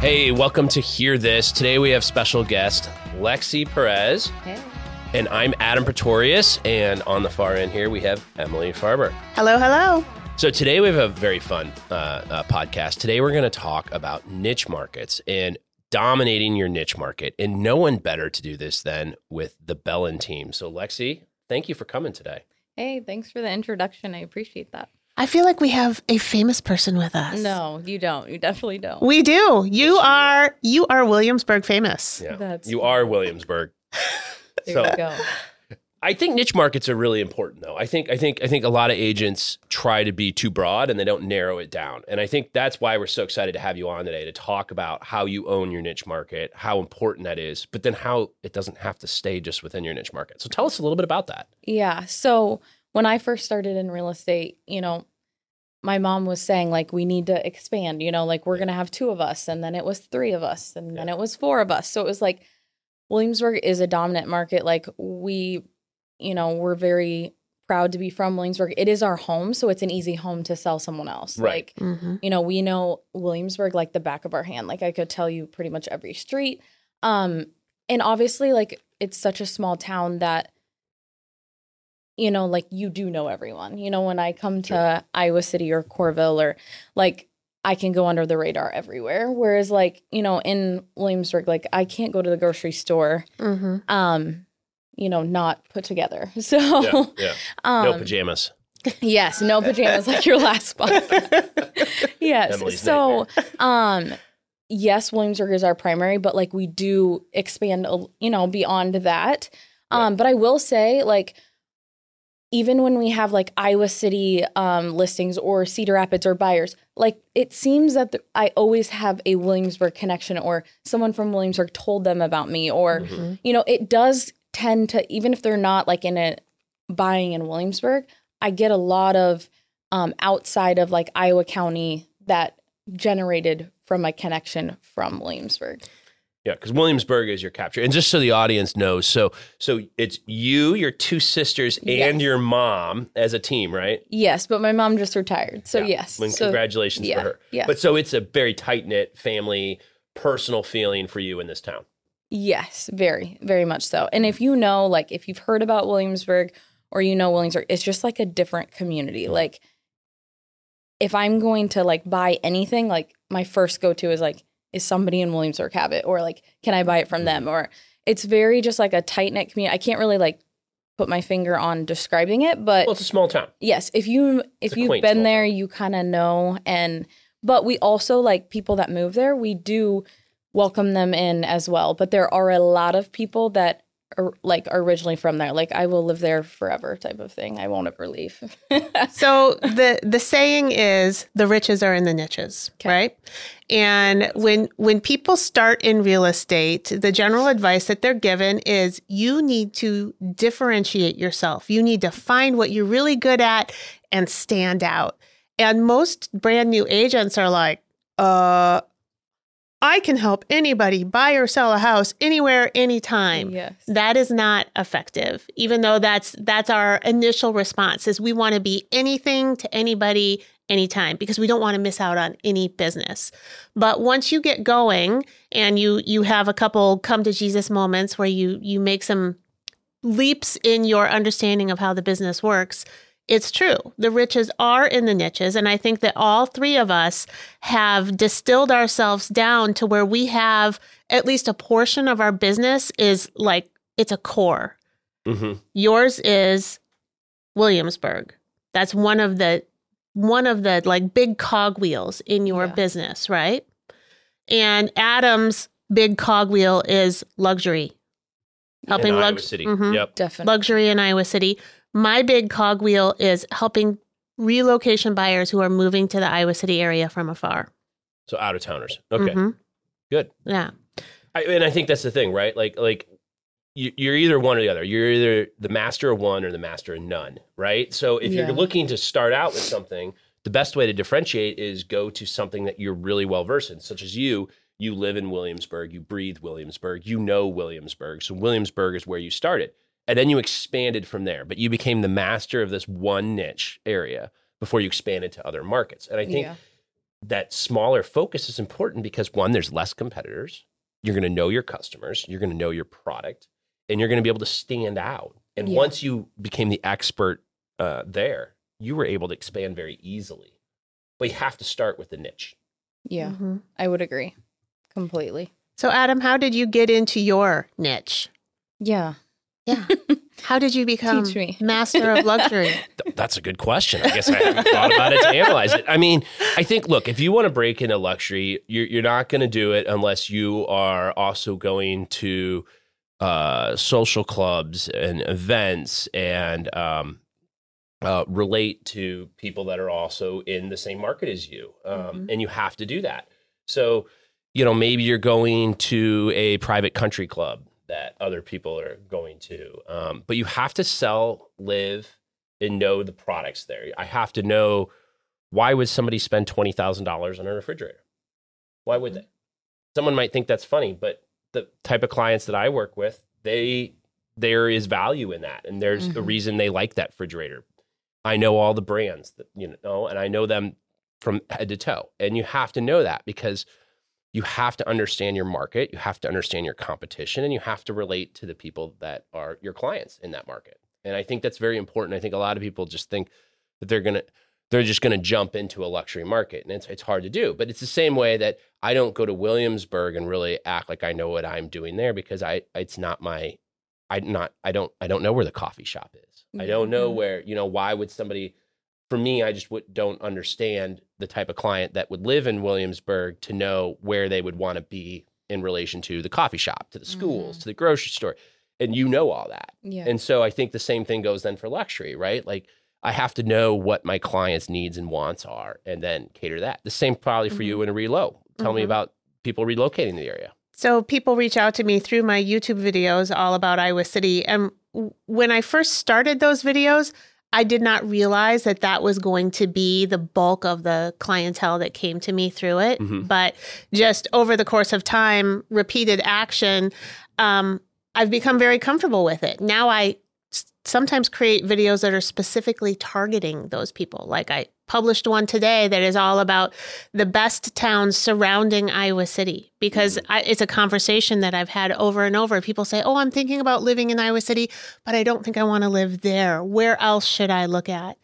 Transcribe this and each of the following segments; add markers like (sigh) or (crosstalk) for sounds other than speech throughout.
Hey, welcome to Hear This. Today we have special guest Lexi Perez, Hey. and I'm Adam Pretorius. And on the far end here we have Emily Farber. Hello, hello. So today we have a very fun uh, uh, podcast. Today we're going to talk about niche markets and dominating your niche market, and no one better to do this than with the Belland team. So Lexi, thank you for coming today. Hey, thanks for the introduction. I appreciate that. I feel like we have a famous person with us. No, you don't. You definitely don't. We do. You are you are Williamsburg famous. Yeah, That's- you are Williamsburg. (laughs) there so- you go. I think niche markets are really important though. I think I think I think a lot of agents try to be too broad and they don't narrow it down. And I think that's why we're so excited to have you on today to talk about how you own your niche market, how important that is, but then how it doesn't have to stay just within your niche market. So tell us a little bit about that. Yeah. So when I first started in real estate, you know, my mom was saying like we need to expand, you know, like we're gonna have two of us, and then it was three of us, and then it was four of us. So it was like Williamsburg is a dominant market. Like we, you know, we're very proud to be from Williamsburg. It is our home, so it's an easy home to sell someone else. Right. Like Mm-hmm. you know, we know Williamsburg like the back of our hand. Like I could tell you pretty much every street. Um, and obviously, like it's such a small town that, you know, like you do know everyone. You know, when I come to Iowa City or Coralville or like I can go under the radar everywhere. Whereas like, you know, in Williamsburg, like I can't go to the grocery store, Mm-hmm. um, you know, not put together. (laughs) So Yeah, yeah. um No pajamas. Yes, no pajamas like your last spot. (laughs) yes. Emily's so, um, yes, Williamsburg is our primary, but like we do expand, a- you know, beyond that. Um, but I will say, like, even when we have like Iowa City um, listings or Cedar Rapids or buyers, like it seems that the, I always have a Williamsburg connection or someone from Williamsburg told them about me or Mm-hmm. you know, it does tend to, even if they're not like in a buying in Williamsburg, I get a lot of um, outside of like Iowa County that generated from my connection from Williamsburg. Yeah, because Williamsburg is your capture. And just so the audience knows, so so it's you, your two sisters, and Yes. your mom as a team, right? Yes, but my mom just retired. So Yeah. yes. So, congratulations yeah, for her. yeah. But so it's a very tight knit family, personal feeling for you in this town. Yes, very, very much so. And if you know, like, if you've heard about Williamsburg or you know Williamsburg, it's just like a different community. Like, if I'm going to like buy anything, like my first go to is like, is somebody in Williamsburg have it? Or like, can I buy it from mm-hmm. them? Or it's very just like a tight knit community. I can't really like put my finger on describing it, but Well, it's a small town. yes if you if you've quaint been there you kind of know and but we also like people that move there we do welcome them in as well but there are a lot of people that are like originally from there like i will live there forever type of thing i won't ever leave (laughs) So the the saying is the riches are in the niches, Okay. right? And when when people start in real estate, the general advice that they're given is you need to differentiate yourself. You need to find what you're really good at and stand out. And most brand new agents are like, uh I can help anybody buy or sell a house anywhere anytime. Yes. That is not effective even though that's that's our initial response is we want to be anything to anybody anytime because we don't want to miss out on any business. But once you get going and you you have a couple come to jesus moments where you you make some leaps in your understanding of how the business works it's true. The riches are in the niches. And I think that all three of us have distilled ourselves down to where we have at least a portion of our business is like it's a core. Mm-hmm. Yours is Williamsburg. That's one of the one of the like big cogwheels in your Yeah. business, right? And Adam's big cogwheel is luxury. Helping in Iowa lux- City. Mhm Yep. definitely luxury in Iowa City. My big cogwheel is helping relocation buyers who are moving to the Iowa City area from afar. So out of towners. Okay. Mhm. Good. Yeah. I, and I think that's the thing, right? Like, like you, you're either one or the other. You're either the master of one or the master of none, right? So if Yeah. you're looking to start out with something, the best way to differentiate is go to something that you're really well versed in, such as you. You live in Williamsburg, you breathe Williamsburg, you know Williamsburg. So Williamsburg is where you started. And then you expanded from there, but you became the master of this one niche area before you expanded to other markets. And I think yeah that smaller focus is important because one, there's less competitors. You're going to know your customers, you're going to know your product, and you're going to be able to stand out. And Yeah. once you became the expert uh, there, you were able to expand very easily. But you have to start with the niche. Yeah, Mhm. I would agree completely. So, Adam, how did you get into your niche? Yeah. Yeah. How did you become me. master of luxury? (laughs) That's a good question. I guess I haven't thought about it to analyze it. I mean, I think, look, if you want to break into luxury, you're, you're not going to do it unless you are also going to uh, social clubs and events and um, uh, relate to people that are also in the same market as you. Um, Mhm. And you have to do that. So, you know, maybe you're going to a private country club that other people are going to, um, but you have to sell, live, and know the products there. I have to know why would somebody spend twenty thousand dollars on a refrigerator? Why would they? Someone might think that's funny, but the type of clients that I work with, they there is value in that, and there's a Mhm. reason they like that refrigerator. I know all the brands that you know, and I know them from head to toe, and you have to know that because you have to understand your market, you have to understand your competition, and you have to relate to the people that are your clients in that market. And I think that's very important. I think a lot of people just think that they're gonna they're just gonna jump into a luxury market, and it's it's hard to do. But it's the same way that I don't go to Williamsburg and really act like I know what I'm doing there because I it's not my I not I don't I don't know where the coffee shop is. I don't know Mhm. where you know why would somebody for me, I just would, don't understand the type of client that would live in Williamsburg to know where they would want to be in relation to the coffee shop, to the schools, Mhm. to the grocery store. And you know all that. Yeah. And so I think the same thing goes then for luxury, right? Like I have to know what my clients' needs and wants are and then cater that. The same probably for you in a relo. Tell me Mhm. about people relocating the area. So people reach out to me through my YouTube videos all about Iowa City. And when I first started those videos, I did not realize that that was going to be the bulk of the clientele that came to me through it. Mhm. But just over the course of time, repeated action, um, I've become very comfortable with it. Now I s- sometimes create videos that are specifically targeting those people. Like I published one today that is all about the best towns surrounding Iowa City because mm-hmm. I, it's a conversation that I've had over and over. People say, "Oh, I'm thinking about living in Iowa City, but I don't think I want to live there. Where else should I look at?"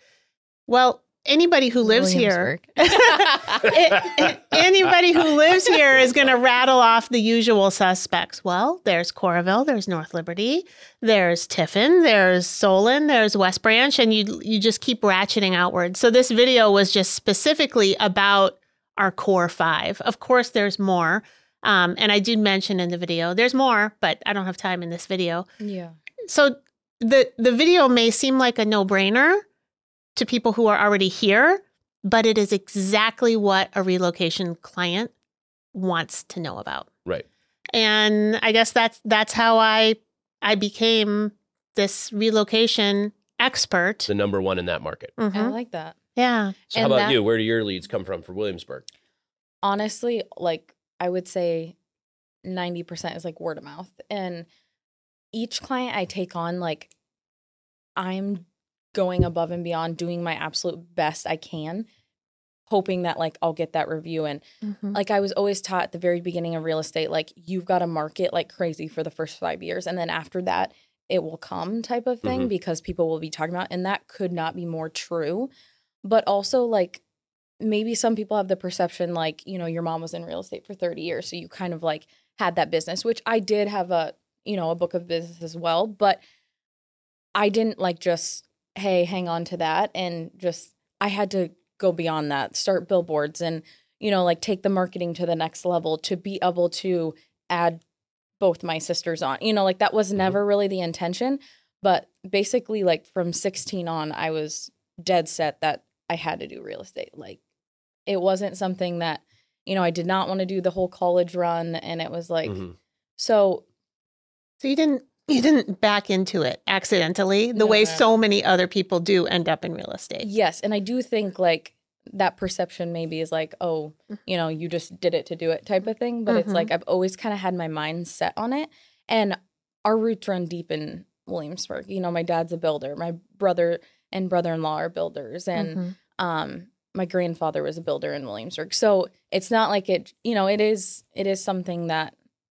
Well, anybody who lives here (laughs) it- anybody who lives here is going to rattle off the usual suspects. Well, there's Coralville, there's North Liberty, there's Tiffin, there's Solon, there's West Branch, and you you just keep ratcheting outward. So this video was just specifically about our core five. Of course, there's more. Um, and I did mention in the video, there's more, but I don't have time in this video yeah. so the the video may seem like a no-brainer to people who are already here but it is exactly what a relocation client wants to know about Right. and i guess that's that's how i i became this relocation expert The number one in that market. I Mhm. like that. yeah So how about that- you? Where do your leads come from for Williamsburg? honestly, like I would say 90% is like word of mouth. And each client I take on, like I'm going above and beyond, doing my absolute best I can, hoping that like I'll get that review. And Mhm. like I was always taught at the very beginning of real estate, like you've got to market like crazy for the first five years. And then after that, it will come type of thing Mhm. because people will be talking about. And that could not be more true. But also like maybe some people have the perception like, you know, your mom was in real estate for 30 years. So you kind of like had that business, which I did have a, you know, a book of business as well. But I didn't like just, hey, hang on to that. And just, I had to go beyond that, start billboards and, you know, like take the marketing to the next level to be able to add both my sisters on. You know, like that was Mhm. never really the intention. But basically, like from 16 on, I was dead set that I had to do real estate. Like it wasn't something that, you know, I did not want to do the whole college run. And it was like, Mhm. so so you didn't you didn't back into it accidentally the No, way no. so many other people do end up in real estate Yes, and I do think like that perception maybe is like, oh, you know, you just did it to do it type of thing. But it's Mhm. like I've always kind of had my mind set on it. And our roots run deep in Williamsburg. You know, my dad's a builder. My brother and brother in law are builders. And Mhm. um my grandfather was a builder in Williamsburg. So it's not like it, you know, it is it is something that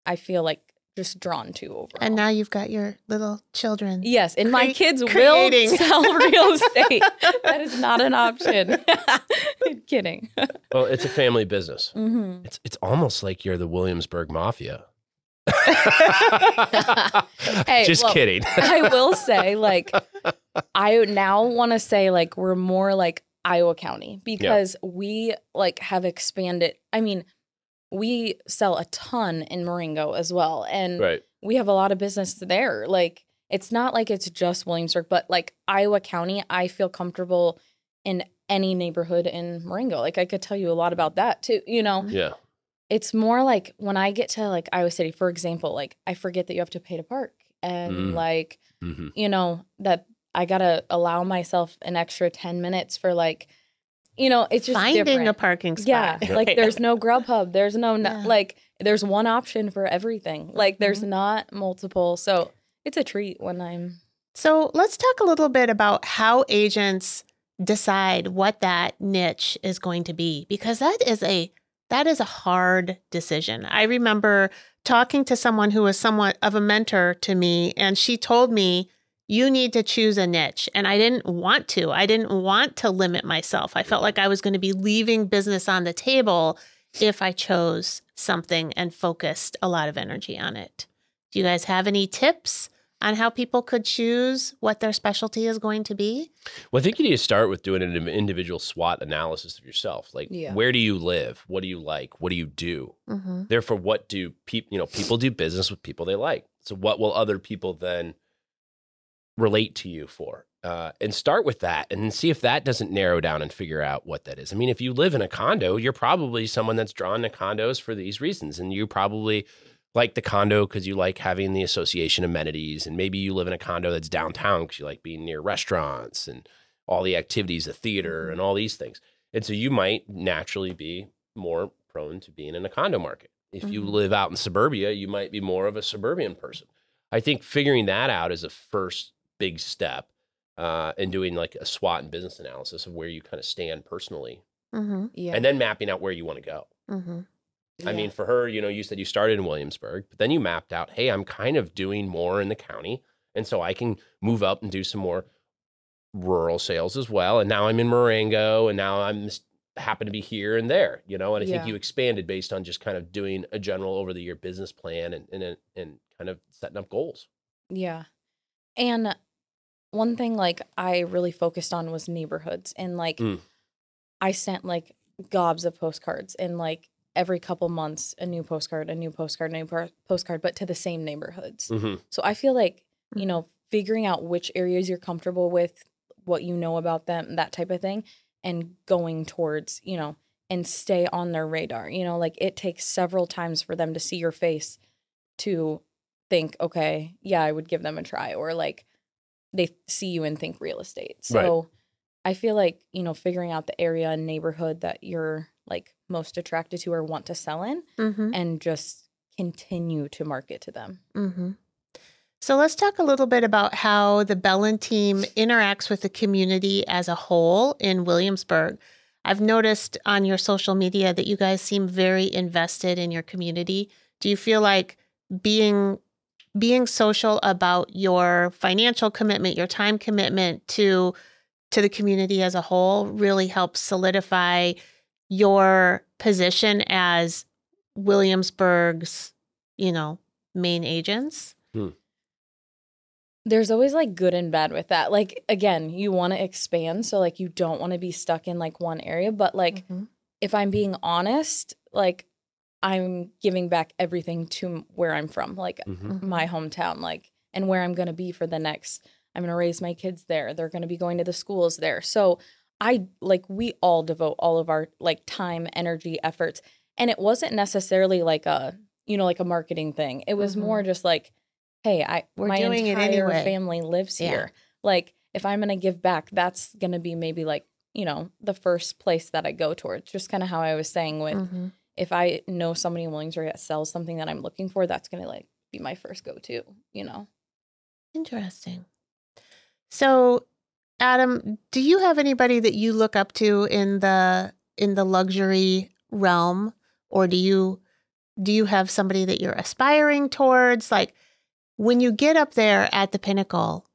I feel like just drawn to overall. And now you've got your little children. yes, and my kids creating. will sell (laughs) real estate. that is not an option. (laughs) (laughs) Kidding. Well, it's a family business. hmm It's it's almost like you're the Williamsburg Mafia. Hey, Just well, kidding. I will say, like, I now want to say, like, we're more like Iowa County because we like have expanded. I mean, we sell a ton in Marengo as well, and right. we have a lot of business there. Like, it's not like it's just Williamsburg, but like Iowa County, I feel comfortable in any neighborhood in Marengo. Like, I could tell you a lot about that too. You know, Yeah. it's more like when I get to like Iowa City, for example, like I forget that you have to pay to park and Mm. like, hmm you know, that I gotta allow myself an extra 10 minutes for like, you know, it's just Finding different. a parking spot. yeah, like there's (laughs) no Grubhub, there's no, no Yeah. like there's one option for everything. Like there's Mhm. not multiple, so it's a treat when I'm. So let's talk a little bit about how agents decide what that niche is going to be because that is a that is a hard decision. I remember talking to someone who was somewhat of a mentor to me and she told me you need to choose a niche and I didn't want to. I didn't want to limit myself. I felt like I was going to be leaving business on the table if I chose something and focused a lot of energy on it. Do you guys have any tips on how people could choose what their specialty is going to be? Well, I think you need to start with doing an individual SWOT analysis of yourself. Like, Yeah. where do you live? What do you like? What do you do? Mm-hmm. Therefore, what do people? You know, people do business with people they like. So, what will other people then relate to you for? Uh, and start with that, and see if that doesn't narrow down and figure out what that is. I mean, if you live in a condo, you're probably someone that's drawn to condos for these reasons, and you probably like the condo because you like having the association amenities, and maybe you live in a condo that's downtown because you like being near restaurants and all the activities, the theater, and all these things. And so you might naturally be more prone to being in a condo market. If you Mhm. live out in suburbia, you might be more of a suburban person. I think figuring that out is a first big step uh, and doing like a SWOT and business analysis of where you kind of stand personally, Mm-hmm. Yeah. and then mapping out where you want to go. Mm-hmm. I mean, for her, you know, you said you started in Williamsburg, but then you mapped out, hey, I'm kind of doing more in the county. And so I can move up and do some more rural sales as well. And now I'm in Marengo and now I'm happen to be here and there, you know, and I Yeah. think you expanded based on just kind of doing a general over the year business plan and, and, and kind of setting up goals. Yeah. And one thing like I really focused on was neighborhoods and like Mm. I sent like gobs of postcards and like every couple months a new postcard, a new postcard, a new po- postcard, but to the same neighborhoods. Mm-hmm. So I feel like, you Mhm. know, figuring out which areas you're comfortable with, what you know about them, that type of thing, and going towards, you know, and stay on their radar. You know, like it takes several times for them to see your face to think, okay, yeah, I would give them a try, or like they see you and think real estate. Right. So I feel like, you know, figuring out the area and neighborhood that you're like most attracted to or want to sell in Mm-hmm. and just continue to market to them. Mm-hmm. So let's talk a little bit about how the Belland team interacts with the community as a whole in Williamsburg. I've noticed on your social media that you guys seem very invested in your community. Do you feel like being being social about your financial commitment, your time commitment to to the community as a whole really helps solidify your position as Williamsburg's, you know, main agents? there's always like good and bad with that. Like again, you want to expand, so like you don't want to be stuck in like one area, but like Mhm. if I'm being honest, like I'm giving back everything to where I'm from, like Mm-hmm. my hometown, like and where I'm going to be for the next I'm going to raise my kids there. They're going to be going to the schools there. So I like we all devote all of our like time, energy, efforts. And it wasn't necessarily like a, you know, like a marketing thing. It was Mhm. more just like, hey, I We're my doing it entire anyway. family lives Yeah. here. Like if I'm going to give back, that's going to be maybe like, you know, the first place that I go towards. Just kind of how I was saying with Mhm. If I know somebody in Williamsburg that sells something that I'm looking for, that's going to like be my first go to, you know. Interesting. So Adam, do you have anybody that you look up to in the in the luxury realm or do you do you have somebody that you're aspiring towards like when you get up there at the pinnacle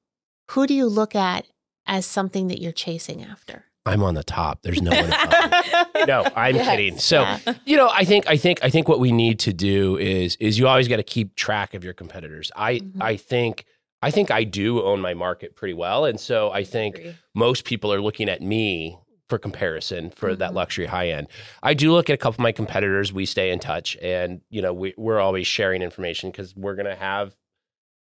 who do you look at as something that you're chasing after I'm on the top. There's no one. (laughs) No, I'm Yes. kidding. So, Yeah. you know, I think I think I think what we need to do is is you always got to keep track of your competitors. I Mhm. I think I think I do own my market pretty well, and so I think Agree. most people are looking at me for comparison for that Mhm. luxury high end. I do look at a couple of my competitors. We stay in touch, and you know, we we're always sharing information because we're gonna have,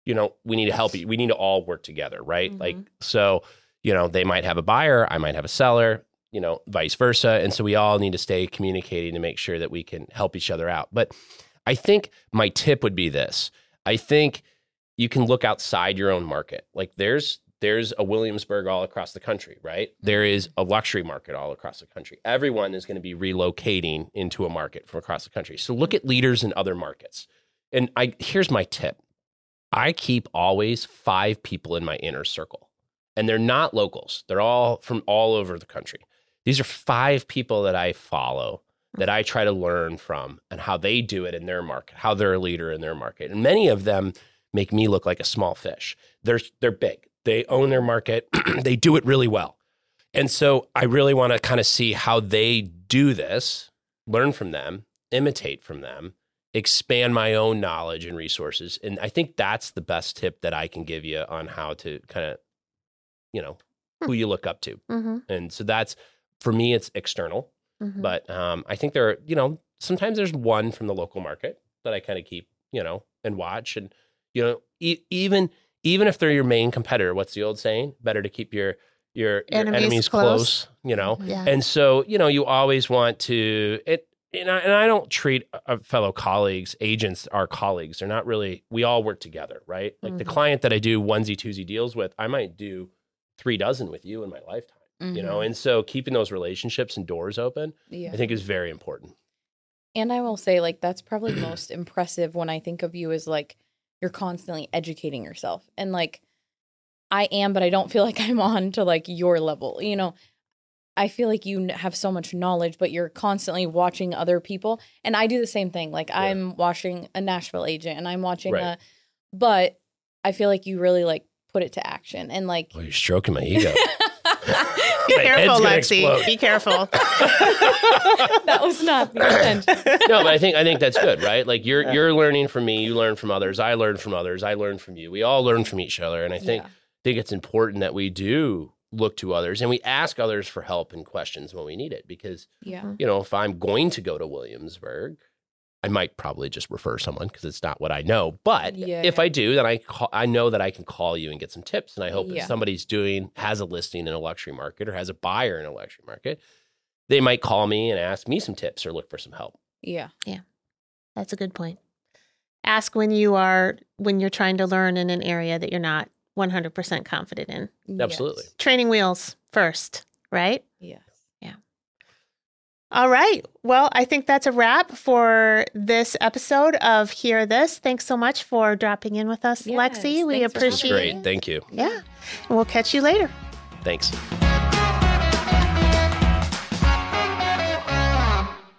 you know, we need to help you. We need to all work together, right? Like Mhm. so, you know, they might have a buyer, I might have a seller, you know, vice versa, and so we all need to stay communicating to make sure that we can help each other out. But I think my tip would be this: I think you can look outside your own market. Like there's there's a Williamsburg all across the country, right? There is a luxury market all across the country. Everyone is going to be relocating into a market from across the country. So look at leaders in other markets. And I here's my tip. I keep always 5 people in my inner circle. And they're not locals. They're all from all over the country. These are 5 people that I follow that I try to learn from and how they do it in their market, how they're a leader in their market. And many of them make me look like a small fish. They're they're big. They own their market. (clears throat) they do it really well. And so I really want to kind of see how they do this, learn from them, imitate from them, expand my own knowledge and resources. And I think that's the best tip that I can give you on how to kind of, you know, who you look up to. mm-hmm, And so that's for me, it's external. mm-hmm. But um, I think there are, you know, sometimes there's one from the local market that I kind of keep, you know, and watch. And, you know, e- even even if they're your main competitor, what's the old saying? Better to keep your your, your Enemies enemies, close. close. you know. yeah And so, you know, you always want to it and I, and I don't treat fellow colleagues, agents, our colleagues. They're not really. We all work together, right? Like the Mhm. client that I do onesie twosie deals with, I might do three dozen with you in my lifetime. You know, Mhm. and so keeping those relationships and doors open, yeah. I think, is very important. And I will say, like, that's probably most impressive when I think of you as like you're constantly educating yourself. And like, I am, but I don't feel (laughs) like I'm on to like your level. You know, I feel like you have so much knowledge, but you're constantly watching other people. And I do the same thing. Like, Yeah. I'm watching a Nashville agent and I'm watching Right. a, but I feel like you really like put it to action and like, Oh, you're stroking my ego. (laughs) be My careful lexi explode. be careful (laughs) that was not the intention. no, but I think I think that's good, right? Like you're you're learning from me, you learn from others, I learn from others, I learn from you. We all learn from each other, and I think Yeah. think it's important that we do look to others and we ask others for help and questions when we need it because Yeah. you know if i'm going to go to williamsburg i might probably just refer someone because it's not what i know but Yeah, if yeah. i do then i call, i know that i can call you and get some tips and i hope Yeah. if somebody's doing has a listing in a luxury market or has a buyer in a luxury market they might call me and ask me some tips or look for some help Yeah. Yeah. That's a good point. Ask when you are when you're trying to learn in an area that you're not 100% confident in. Absolutely. Yes. Training wheels first, right? Yes. All right. Well, I think that's a wrap for this episode of Hear This. Thanks so much for dropping in with us, Yes, Lexi. We appreciate it. great thank you Yeah. And we'll catch you later. thanks